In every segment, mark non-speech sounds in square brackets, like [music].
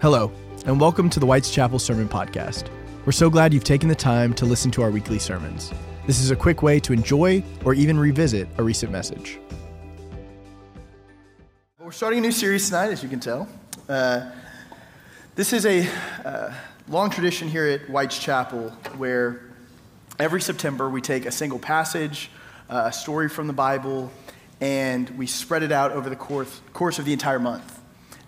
Hello, and welcome to the White's Chapel Sermon Podcast. We're so glad you've taken the time to listen to our weekly sermons. This is a quick way to enjoy or even revisit a recent message. We're starting a new series tonight, as you can tell. Uh, this is a uh, long tradition here at White's Chapel where every September we take a single passage, uh, a story from the Bible, and we spread it out over the course, course of the entire month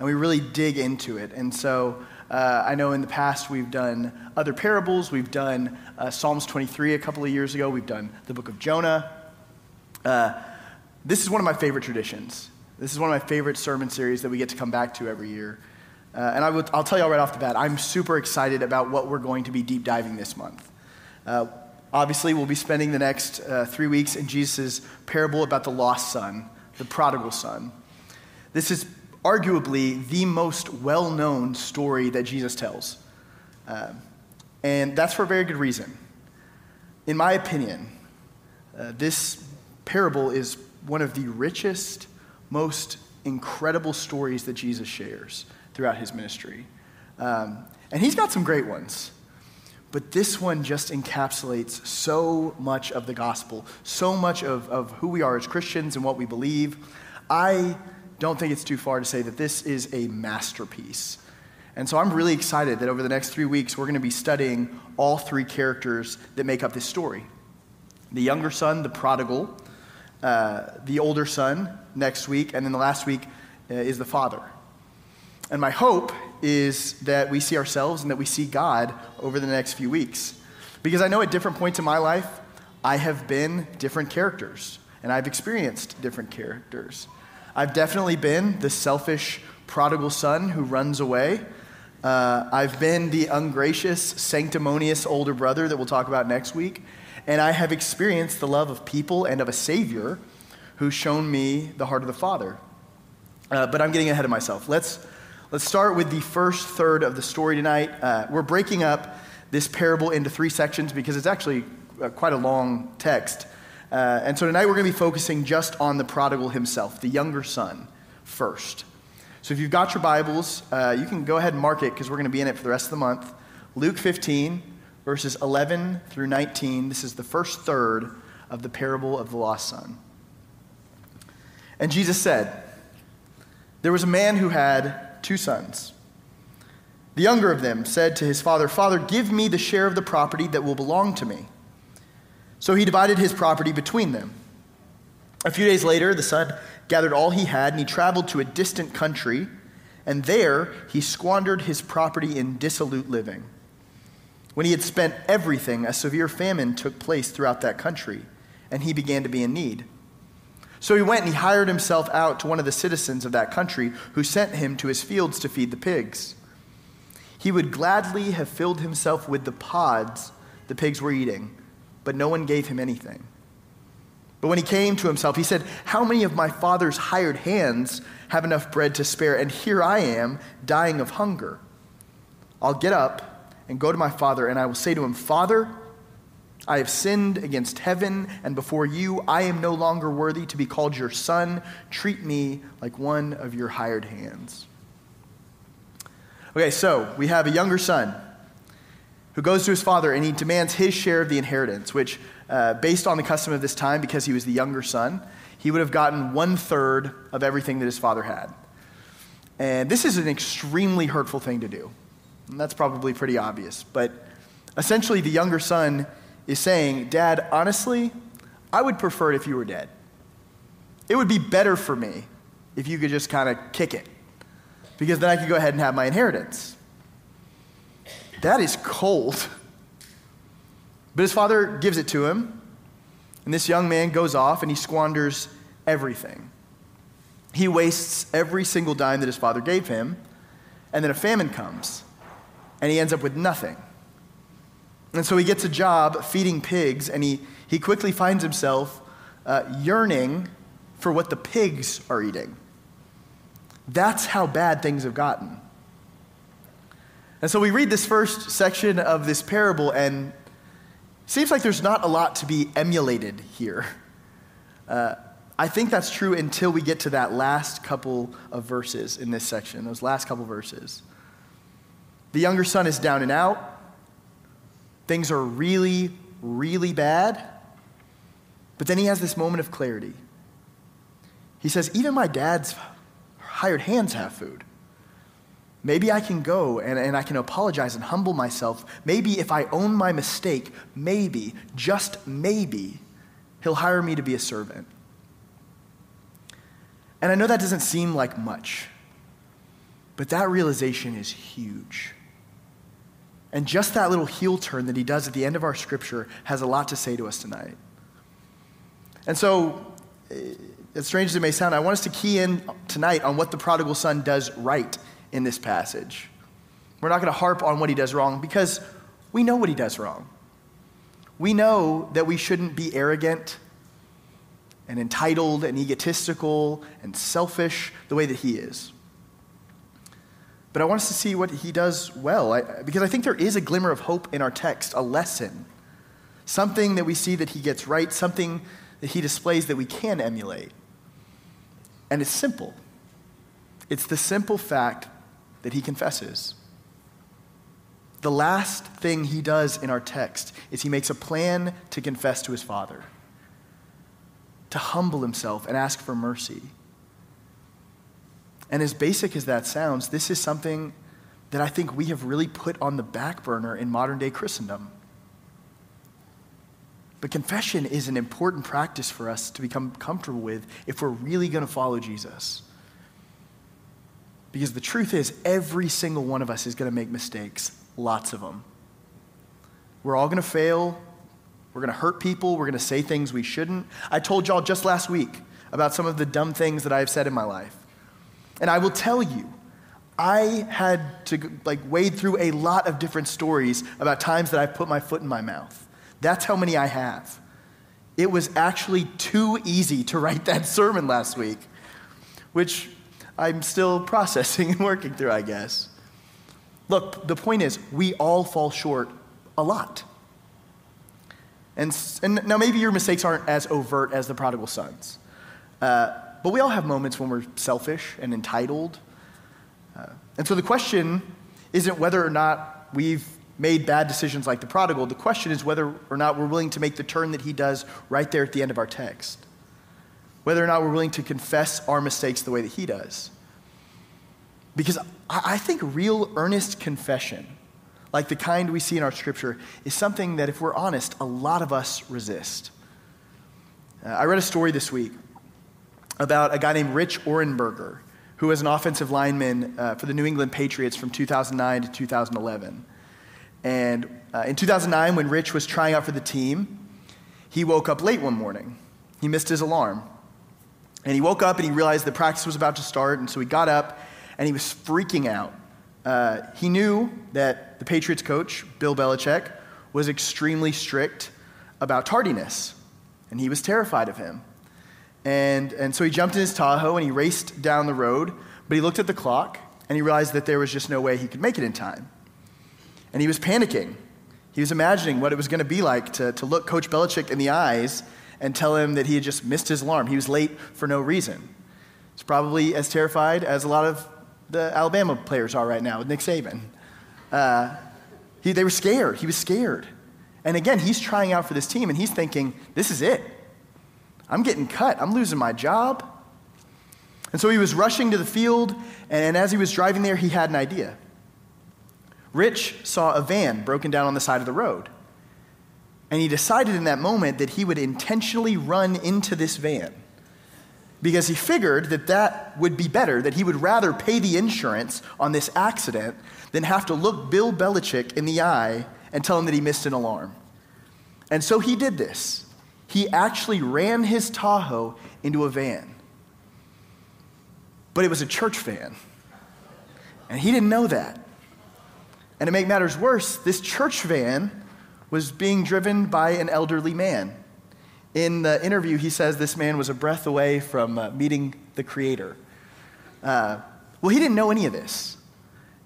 and we really dig into it. And so uh, I know in the past we've done other parables. We've done uh, Psalms 23 a couple of years ago. We've done the book of Jonah. Uh, this is one of my favorite traditions. This is one of my favorite sermon series that we get to come back to every year. Uh, and I will, I'll tell y'all right off the bat, I'm super excited about what we're going to be deep diving this month. Uh, obviously, we'll be spending the next uh, three weeks in Jesus' parable about the lost son, the prodigal son. This is arguably the most well known story that Jesus tells. Uh, and that's for a very good reason. In my opinion, uh, this parable is one of the richest, most incredible stories that Jesus shares throughout his ministry. Um, and he's got some great ones. But this one just encapsulates so much of the gospel, so much of, of who we are as Christians and what we believe. I don't think it's too far to say that this is a masterpiece. And so I'm really excited that over the next three weeks, we're going to be studying all three characters that make up this story the younger son, the prodigal, uh, the older son next week, and then the last week uh, is the father. And my hope is that we see ourselves and that we see God over the next few weeks. Because I know at different points in my life, I have been different characters, and I've experienced different characters. I've definitely been the selfish prodigal son who runs away. Uh, I've been the ungracious, sanctimonious older brother that we'll talk about next week. And I have experienced the love of people and of a Savior who's shown me the heart of the Father. Uh, but I'm getting ahead of myself. Let's, let's start with the first third of the story tonight. Uh, we're breaking up this parable into three sections because it's actually uh, quite a long text. Uh, and so tonight we're going to be focusing just on the prodigal himself, the younger son, first. So if you've got your Bibles, uh, you can go ahead and mark it because we're going to be in it for the rest of the month. Luke 15, verses 11 through 19. This is the first third of the parable of the lost son. And Jesus said, There was a man who had two sons. The younger of them said to his father, Father, give me the share of the property that will belong to me. So he divided his property between them. A few days later, the son gathered all he had and he traveled to a distant country, and there he squandered his property in dissolute living. When he had spent everything, a severe famine took place throughout that country, and he began to be in need. So he went and he hired himself out to one of the citizens of that country, who sent him to his fields to feed the pigs. He would gladly have filled himself with the pods the pigs were eating but no one gave him anything. But when he came to himself, he said, How many of my father's hired hands have enough bread to spare? And here I am, dying of hunger. I'll get up and go to my father, and I will say to him, Father, I have sinned against heaven and before you. I am no longer worthy to be called your son. Treat me like one of your hired hands. Okay, so we have a younger son who goes to his father and he demands his share of the inheritance, which, uh, based on the custom of this time, because he was the younger son, he would have gotten one third of everything that his father had. And this is an extremely hurtful thing to do. And that's probably pretty obvious. But essentially, the younger son is saying, Dad, honestly, I would prefer it if you were dead. It would be better for me if you could just kind of kick it, because then I could go ahead and have my inheritance. That is cold. But his father gives it to him, and this young man goes off and he squanders everything. He wastes every single dime that his father gave him, and then a famine comes, and he ends up with nothing. And so he gets a job feeding pigs, and he, he quickly finds himself uh, yearning for what the pigs are eating. That's how bad things have gotten. And so we read this first section of this parable, and it seems like there's not a lot to be emulated here. Uh, I think that's true until we get to that last couple of verses in this section, those last couple verses. The younger son is down and out. Things are really, really bad. But then he has this moment of clarity. He says, Even my dad's hired hands have food. Maybe I can go and, and I can apologize and humble myself. Maybe if I own my mistake, maybe, just maybe, he'll hire me to be a servant. And I know that doesn't seem like much, but that realization is huge. And just that little heel turn that he does at the end of our scripture has a lot to say to us tonight. And so, eh, as strange as it may sound, I want us to key in tonight on what the prodigal son does right in this passage. We're not going to harp on what he does wrong because we know what he does wrong. We know that we shouldn't be arrogant and entitled and egotistical and selfish the way that he is. But I want us to see what he does well, I, because I think there is a glimmer of hope in our text, a lesson, something that we see that he gets right, something that he displays that we can emulate. And it's simple. It's the simple fact that he confesses. The last thing he does in our text is he makes a plan to confess to his father, to humble himself and ask for mercy. And as basic as that sounds, this is something that I think we have really put on the back burner in modern day Christendom. But confession is an important practice for us to become comfortable with if we're really going to follow Jesus. Because the truth is, every single one of us is going to make mistakes, lots of them. We're all going to fail. We're going to hurt people. We're going to say things we shouldn't. I told y'all just last week about some of the dumb things that I have said in my life. And I will tell you, I had to like wade through a lot of different stories about times that I put my foot in my mouth. That's how many I have. It was actually too easy to write that [laughs] sermon last week, which I'm still [laughs] processing and working through, I guess. Look, the point is, we all fall short a lot. And, and now, maybe your mistakes aren't as overt as the prodigal son's, uh, but we all have moments when we're selfish and entitled. Uh, and so the question isn't whether or not we've made bad decisions like the prodigal. The question is whether or not we're willing to make the turn that he does right there at the end of our text whether or not we're willing to confess our mistakes the way that he does. Because I think real, earnest confession, like the kind we see in our scripture, is something that, if we're honest, a lot of us resist. Uh, I read a story this week about a guy named Rich Ohrnberger, who was an offensive lineman uh, for the New England Patriots from 2009 to 2011. And uh, in 2009, when Rich was trying out for the team, he woke up late one morning. He missed his alarm. And he woke up and he realized the practice was about to start, and so he got up and he was freaking out. Uh, he knew that the Patriots coach, Bill Belichick, was extremely strict about tardiness, and he was terrified of him. And, and so he jumped in his Tahoe and he raced down the road, but he looked at the clock and he realized that there was just no way he could make it in time. And he was panicking. He was imagining what it was going to be like to, to look Coach Belichick in the eyes and tell him that he had just missed his alarm. He was late for no reason. He's probably as terrified as a lot of the Alabama players are right now with Nick Saban. Uh, he, they were scared. He was scared. And again, he's trying out for this team and he's thinking, this is it. I'm getting cut. I'm losing my job. And so he was rushing to the field, and as he was driving there, he had an idea. Rich saw a van broken down on the side of the road. And he decided in that moment that he would intentionally run into this van because he figured that that would be better, that he would rather pay the insurance on this accident than have to look Bill Belichick in the eye and tell him that he missed an alarm. And so he did this. He actually ran his Tahoe into a van. But it was a church van. And he didn't know that. And to make matters worse, this church van was being driven by an elderly man. In the interview, he says this man was a breath away from uh, meeting the Creator. Uh, well, he didn't know any of this.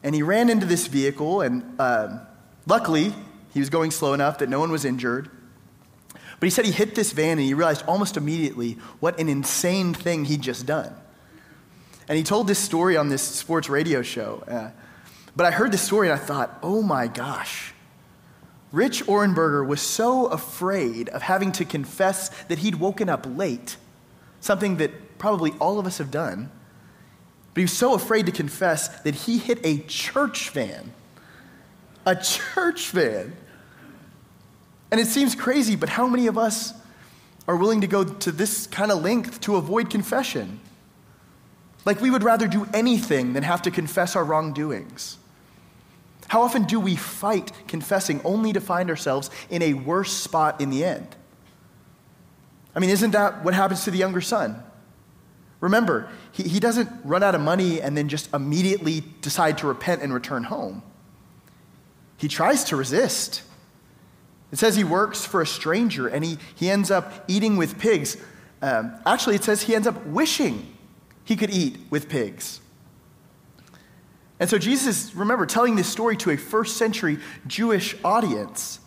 And he ran into this vehicle, and uh, luckily, he was going slow enough that no one was injured. But he said he hit this van and he realized almost immediately what an insane thing he'd just done. And he told this story on this sports radio show. Uh, But I heard this story and I thought, oh my gosh. Rich Ohrnberger was so afraid of having to confess that he'd woken up late, something that probably all of us have done. But he was so afraid to confess that he hit a church van. A church van. And it seems crazy, but how many of us are willing to go to this kind of length to avoid confession? Like we would rather do anything than have to confess our wrongdoings. How often do we fight confessing only to find ourselves in a worse spot in the end? I mean, isn't that what happens to the younger son? Remember, he, he doesn't run out of money and then just immediately decide to repent and return home. He tries to resist. It says he works for a stranger and he, he ends up eating with pigs. Um, actually, it says he ends up wishing he could eat with pigs. And so Jesus remember, telling this story to a first century Jewish audience.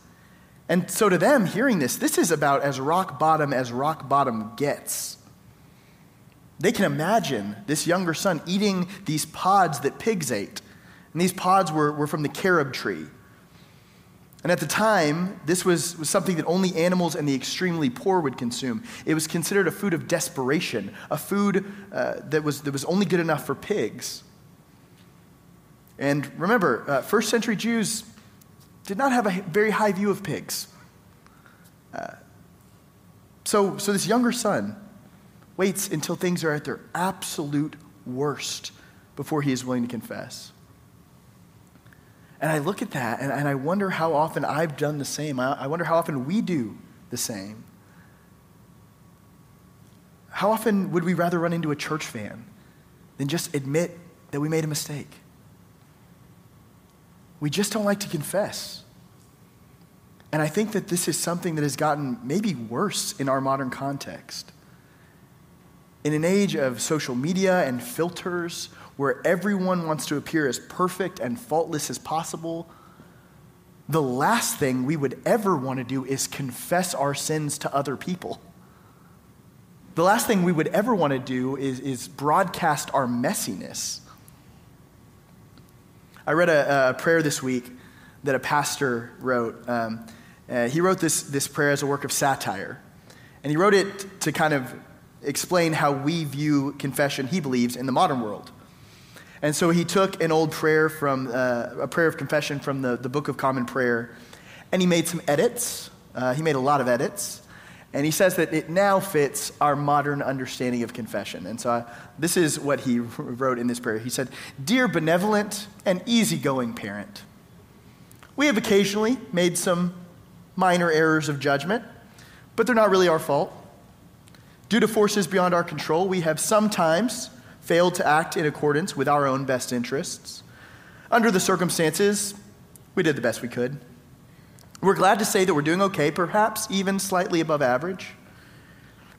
And so to them, hearing this, this is about as rock bottom as rock bottom gets. They can imagine this younger son eating these pods that pigs ate. And these pods were, were from the carob tree. And at the time, this was, was something that only animals and the extremely poor would consume. It was considered a food of desperation, a food uh, that, was, that was only good enough for pigs. And remember, uh, first century Jews did not have a very high view of pigs. Uh, so, so this younger son waits until things are at their absolute worst before he is willing to confess. And I look at that and, and I wonder how often I've done the same. I, I wonder how often we do the same. How often would we rather run into a church van than just admit that we made a mistake? We just don't like to confess. And I think that this is something that has gotten maybe worse in our modern context. In an age of social media and filters where everyone wants to appear as perfect and faultless as possible, the last thing we would ever want to do is confess our sins to other people. The last thing we would ever want to do is, is broadcast our messiness. I read a, a prayer this week that a pastor wrote. Um, uh, he wrote this, this prayer as a work of satire. And he wrote it to kind of explain how we view confession, he believes, in the modern world. And so he took an old prayer from, uh, a prayer of confession from the, the Book of Common Prayer, and he made some edits. Uh, he made a lot of edits. And he says that it now fits our modern understanding of confession. And so I, this is what he [laughs] wrote in this prayer. He said, Dear benevolent and easygoing parent, we have occasionally made some minor errors of judgment, but they're not really our fault. Due to forces beyond our control, we have sometimes failed to act in accordance with our own best interests. Under the circumstances, we did the best we could. We're glad to say that we're doing okay, perhaps even slightly above average.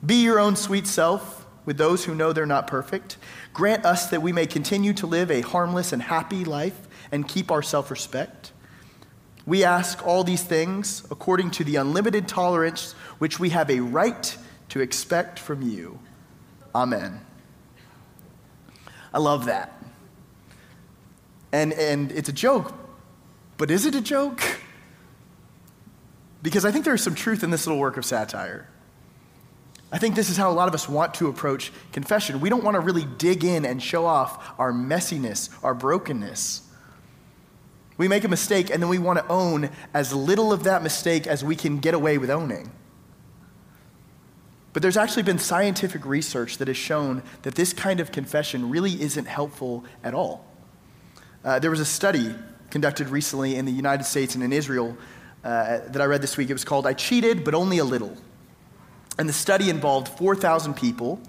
Be your own sweet self with those who know they're not perfect. Grant us that we may continue to live a harmless and happy life and keep our self respect. We ask all these things according to the unlimited tolerance which we have a right to expect from you. Amen. I love that. And, and it's a joke, but is it a joke? [laughs] Because I think there's some truth in this little work of satire. I think this is how a lot of us want to approach confession. We don't want to really dig in and show off our messiness, our brokenness. We make a mistake and then we want to own as little of that mistake as we can get away with owning. But there's actually been scientific research that has shown that this kind of confession really isn't helpful at all. Uh, there was a study conducted recently in the United States and in Israel uh, that I read this week. It was called I Cheated, but Only a Little. And the study involved 4,000 people.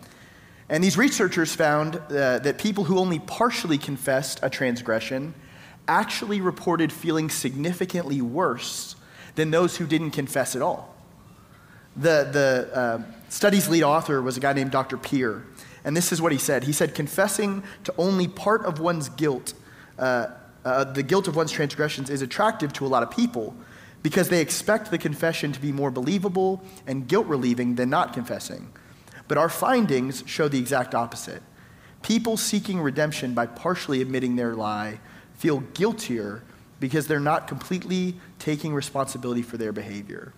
And these researchers found uh, that people who only partially confessed a transgression actually reported feeling significantly worse than those who didn't confess at all. The, the uh, study's lead author was a guy named Dr. Peer. And this is what he said. He said, confessing to only part of one's guilt, uh, uh, the guilt of one's transgressions, is attractive to a lot of people because they expect the confession to be more believable and guilt relieving than not confessing. But our findings show the exact opposite. People seeking redemption by partially admitting their lie feel guiltier because they're not completely taking responsibility for their behavior.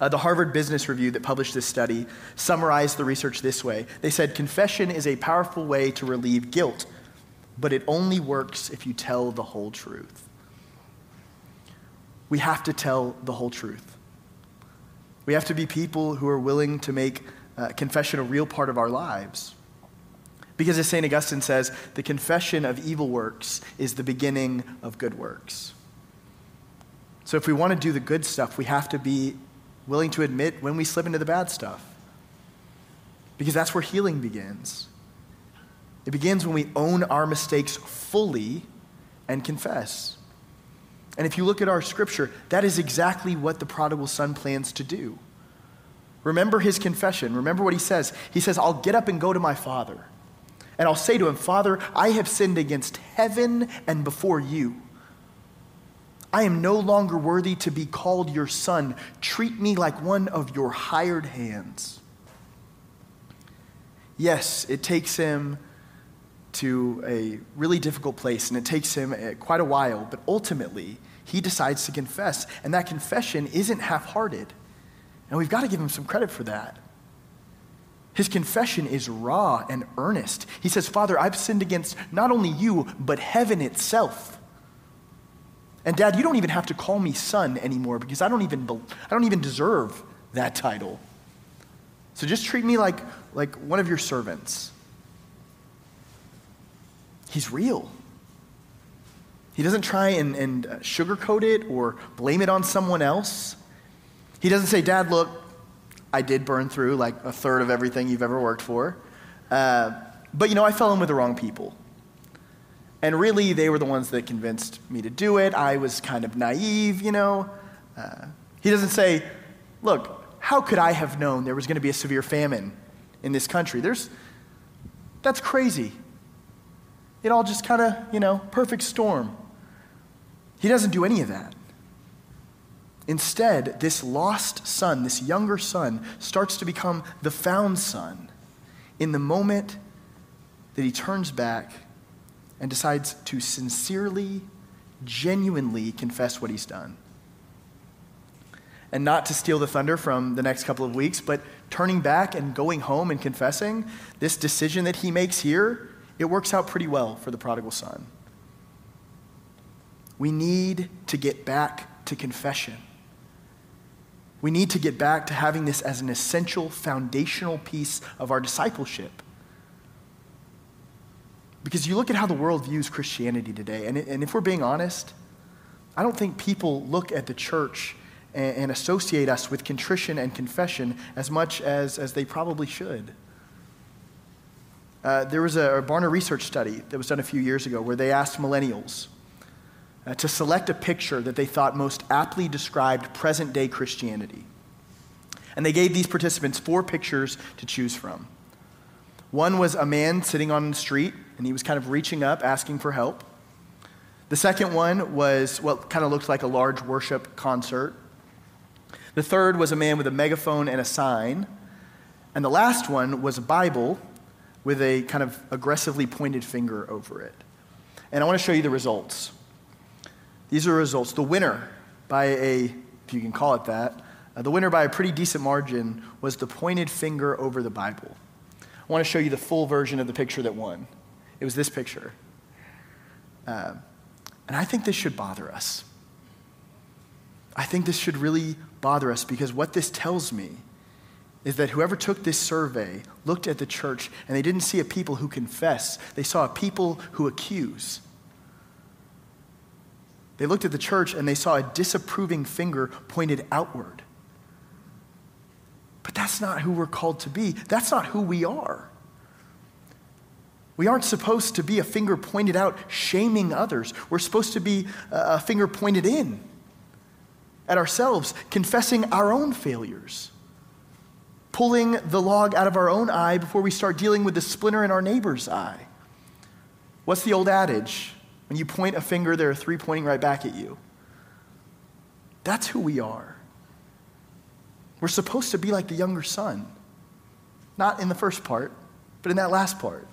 Uh, the Harvard Business Review that published this study summarized the research this way They said, Confession is a powerful way to relieve guilt, but it only works if you tell the whole truth. We have to tell the whole truth. We have to be people who are willing to make uh, confession a real part of our lives. Because as St. Augustine says, the confession of evil works is the beginning of good works. So if we want to do the good stuff, we have to be willing to admit when we slip into the bad stuff. Because that's where healing begins. It begins when we own our mistakes fully and confess. And if you look at our scripture, that is exactly what the prodigal son plans to do. Remember his confession. Remember what he says. He says, I'll get up and go to my father. And I'll say to him, Father, I have sinned against heaven and before you. I am no longer worthy to be called your son. Treat me like one of your hired hands. Yes, it takes him to a really difficult place and it takes him eh, quite a while, but ultimately, he decides to confess. And that confession isn't half hearted. And we've got to give him some credit for that. His confession is raw and earnest. He says, Father, I've sinned against not only you, but heaven itself. And dad, you don't even have to call me son anymore because I don't even, I don't even deserve that title. So just treat me like, like one of your servants. He's real. He doesn't try and, and sugarcoat it or blame it on someone else. He doesn't say, Dad, look, I did burn through like a third of everything you've ever worked for. Uh, but, you know, I fell in with the wrong people. And really, they were the ones that convinced me to do it. I was kind of naive, you know. Uh, he doesn't say, Look, how could I have known there was going to be a severe famine in this country? There's, that's crazy. It all just kind of, you know, perfect storm. He doesn't do any of that. Instead, this lost son, this younger son, starts to become the found son in the moment that he turns back and decides to sincerely, genuinely confess what he's done. And not to steal the thunder from the next couple of weeks, but turning back and going home and confessing, this decision that he makes here, it works out pretty well for the prodigal son. We need to get back to confession. We need to get back to having this as an essential, foundational piece of our discipleship. Because you look at how the world views Christianity today, and, and if we're being honest, I don't think people look at the church and, and associate us with contrition and confession as much as, as they probably should. Uh, there was a, a Barna research study that was done a few years ago where they asked millennials uh, to select a picture that they thought most aptly described present day Christianity. And they gave these participants four pictures to choose from. One was a man sitting on the street, and he was kind of reaching up, asking for help. The second one was what kind of looked like a large worship concert. The third was a man with a megaphone and a sign. And the last one was a Bible with a kind of aggressively pointed finger over it. And I want to show you the results. These are the results. The winner by a, if you can call it that, uh, the winner by a pretty decent margin was the pointed finger over the Bible. I want to show you the full version of the picture that won. It was this picture. Uh, and I think this should bother us. I think this should really bother us because what this tells me is that whoever took this survey looked at the church and they didn't see a people who confess, they saw a people who accuse. They looked at the church and they saw a disapproving finger pointed outward. But that's not who we're called to be. That's not who we are. We aren't supposed to be a finger pointed out, shaming others. We're supposed to be a finger pointed in at ourselves, confessing our own failures, pulling the log out of our own eye before we start dealing with the splinter in our neighbor's eye. What's the old adage? When you point a finger, there are three pointing right back at you. That's who we are. We're supposed to be like the younger son. Not in the first part, but in that last part.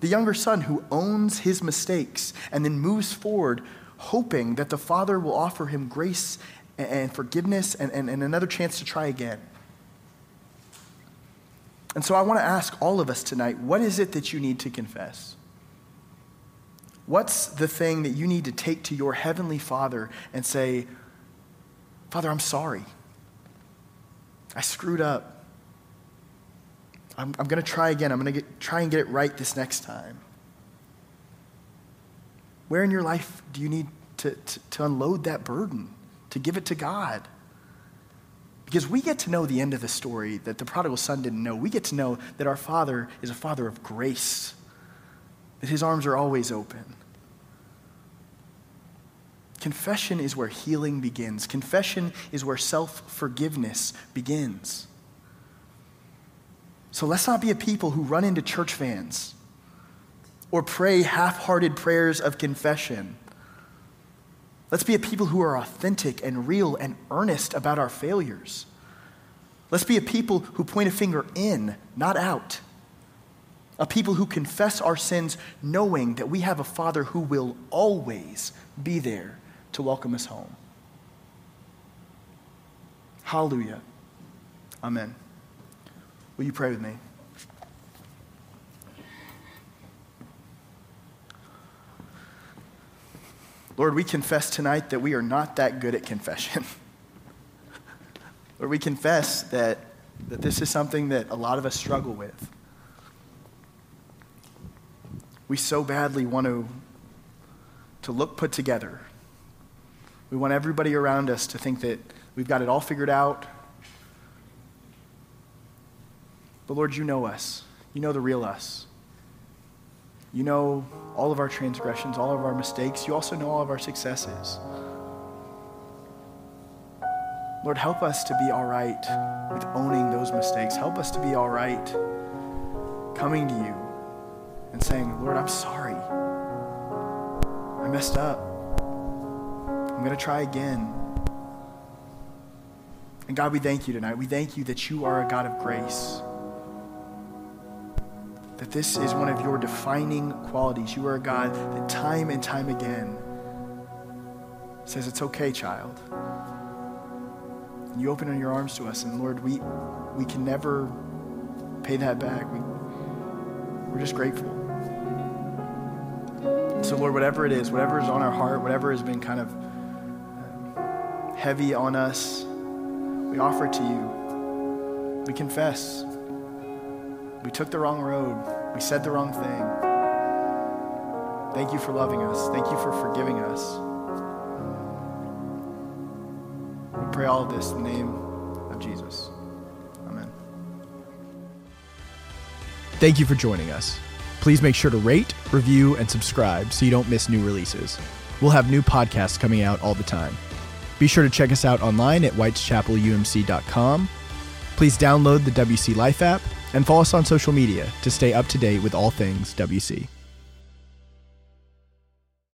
The younger son who owns his mistakes and then moves forward, hoping that the father will offer him grace and forgiveness and, and, and another chance to try again. And so I want to ask all of us tonight what is it that you need to confess? What's the thing that you need to take to your heavenly Father and say, Father, I'm sorry. I screwed up. I'm, I'm going to try again. I'm going to try and get it right this next time. Where in your life do you need to, to, to unload that burden, to give it to God? Because we get to know the end of the story that the prodigal son didn't know. We get to know that our Father is a Father of grace, that his arms are always open. Confession is where healing begins. Confession is where self forgiveness begins. So let's not be a people who run into church vans or pray half hearted prayers of confession. Let's be a people who are authentic and real and earnest about our failures. Let's be a people who point a finger in, not out. A people who confess our sins knowing that we have a Father who will always be there to welcome us home. Hallelujah. Amen. Will you pray with me? Lord, we confess tonight that we are not that good at confession. [laughs] Lord, we confess that, that this is something that a lot of us struggle with. We so badly want to, to look put together. We want everybody around us to think that we've got it all figured out. But Lord, you know us. You know the real us. You know all of our transgressions, all of our mistakes. You also know all of our successes. Lord, help us to be all right with owning those mistakes. Help us to be all right coming to you and saying, Lord, I'm sorry. I messed up. I'm going to try again. And God, we thank you tonight. We thank you that you are a God of grace that this is one of your defining qualities. You are a God that time and time again says, It's okay, child. And you open your arms to us, and Lord, we, we can never pay that back. We, we're just grateful. So, Lord, whatever it is, whatever is on our heart, whatever has been kind of uh, heavy on us, we offer it to you. We confess. We took the wrong road. We said the wrong thing. Thank you for loving us. Thank you for forgiving us. We pray all of this in the name of Jesus. Amen. Thank you for joining us. Please make sure to rate, review, and subscribe so you don't miss new releases. We'll have new podcasts coming out all the time. Be sure to check us out online at whiteschapelumc.com. Please download the WC Life app and follow us on social media to stay up to date with all things WC.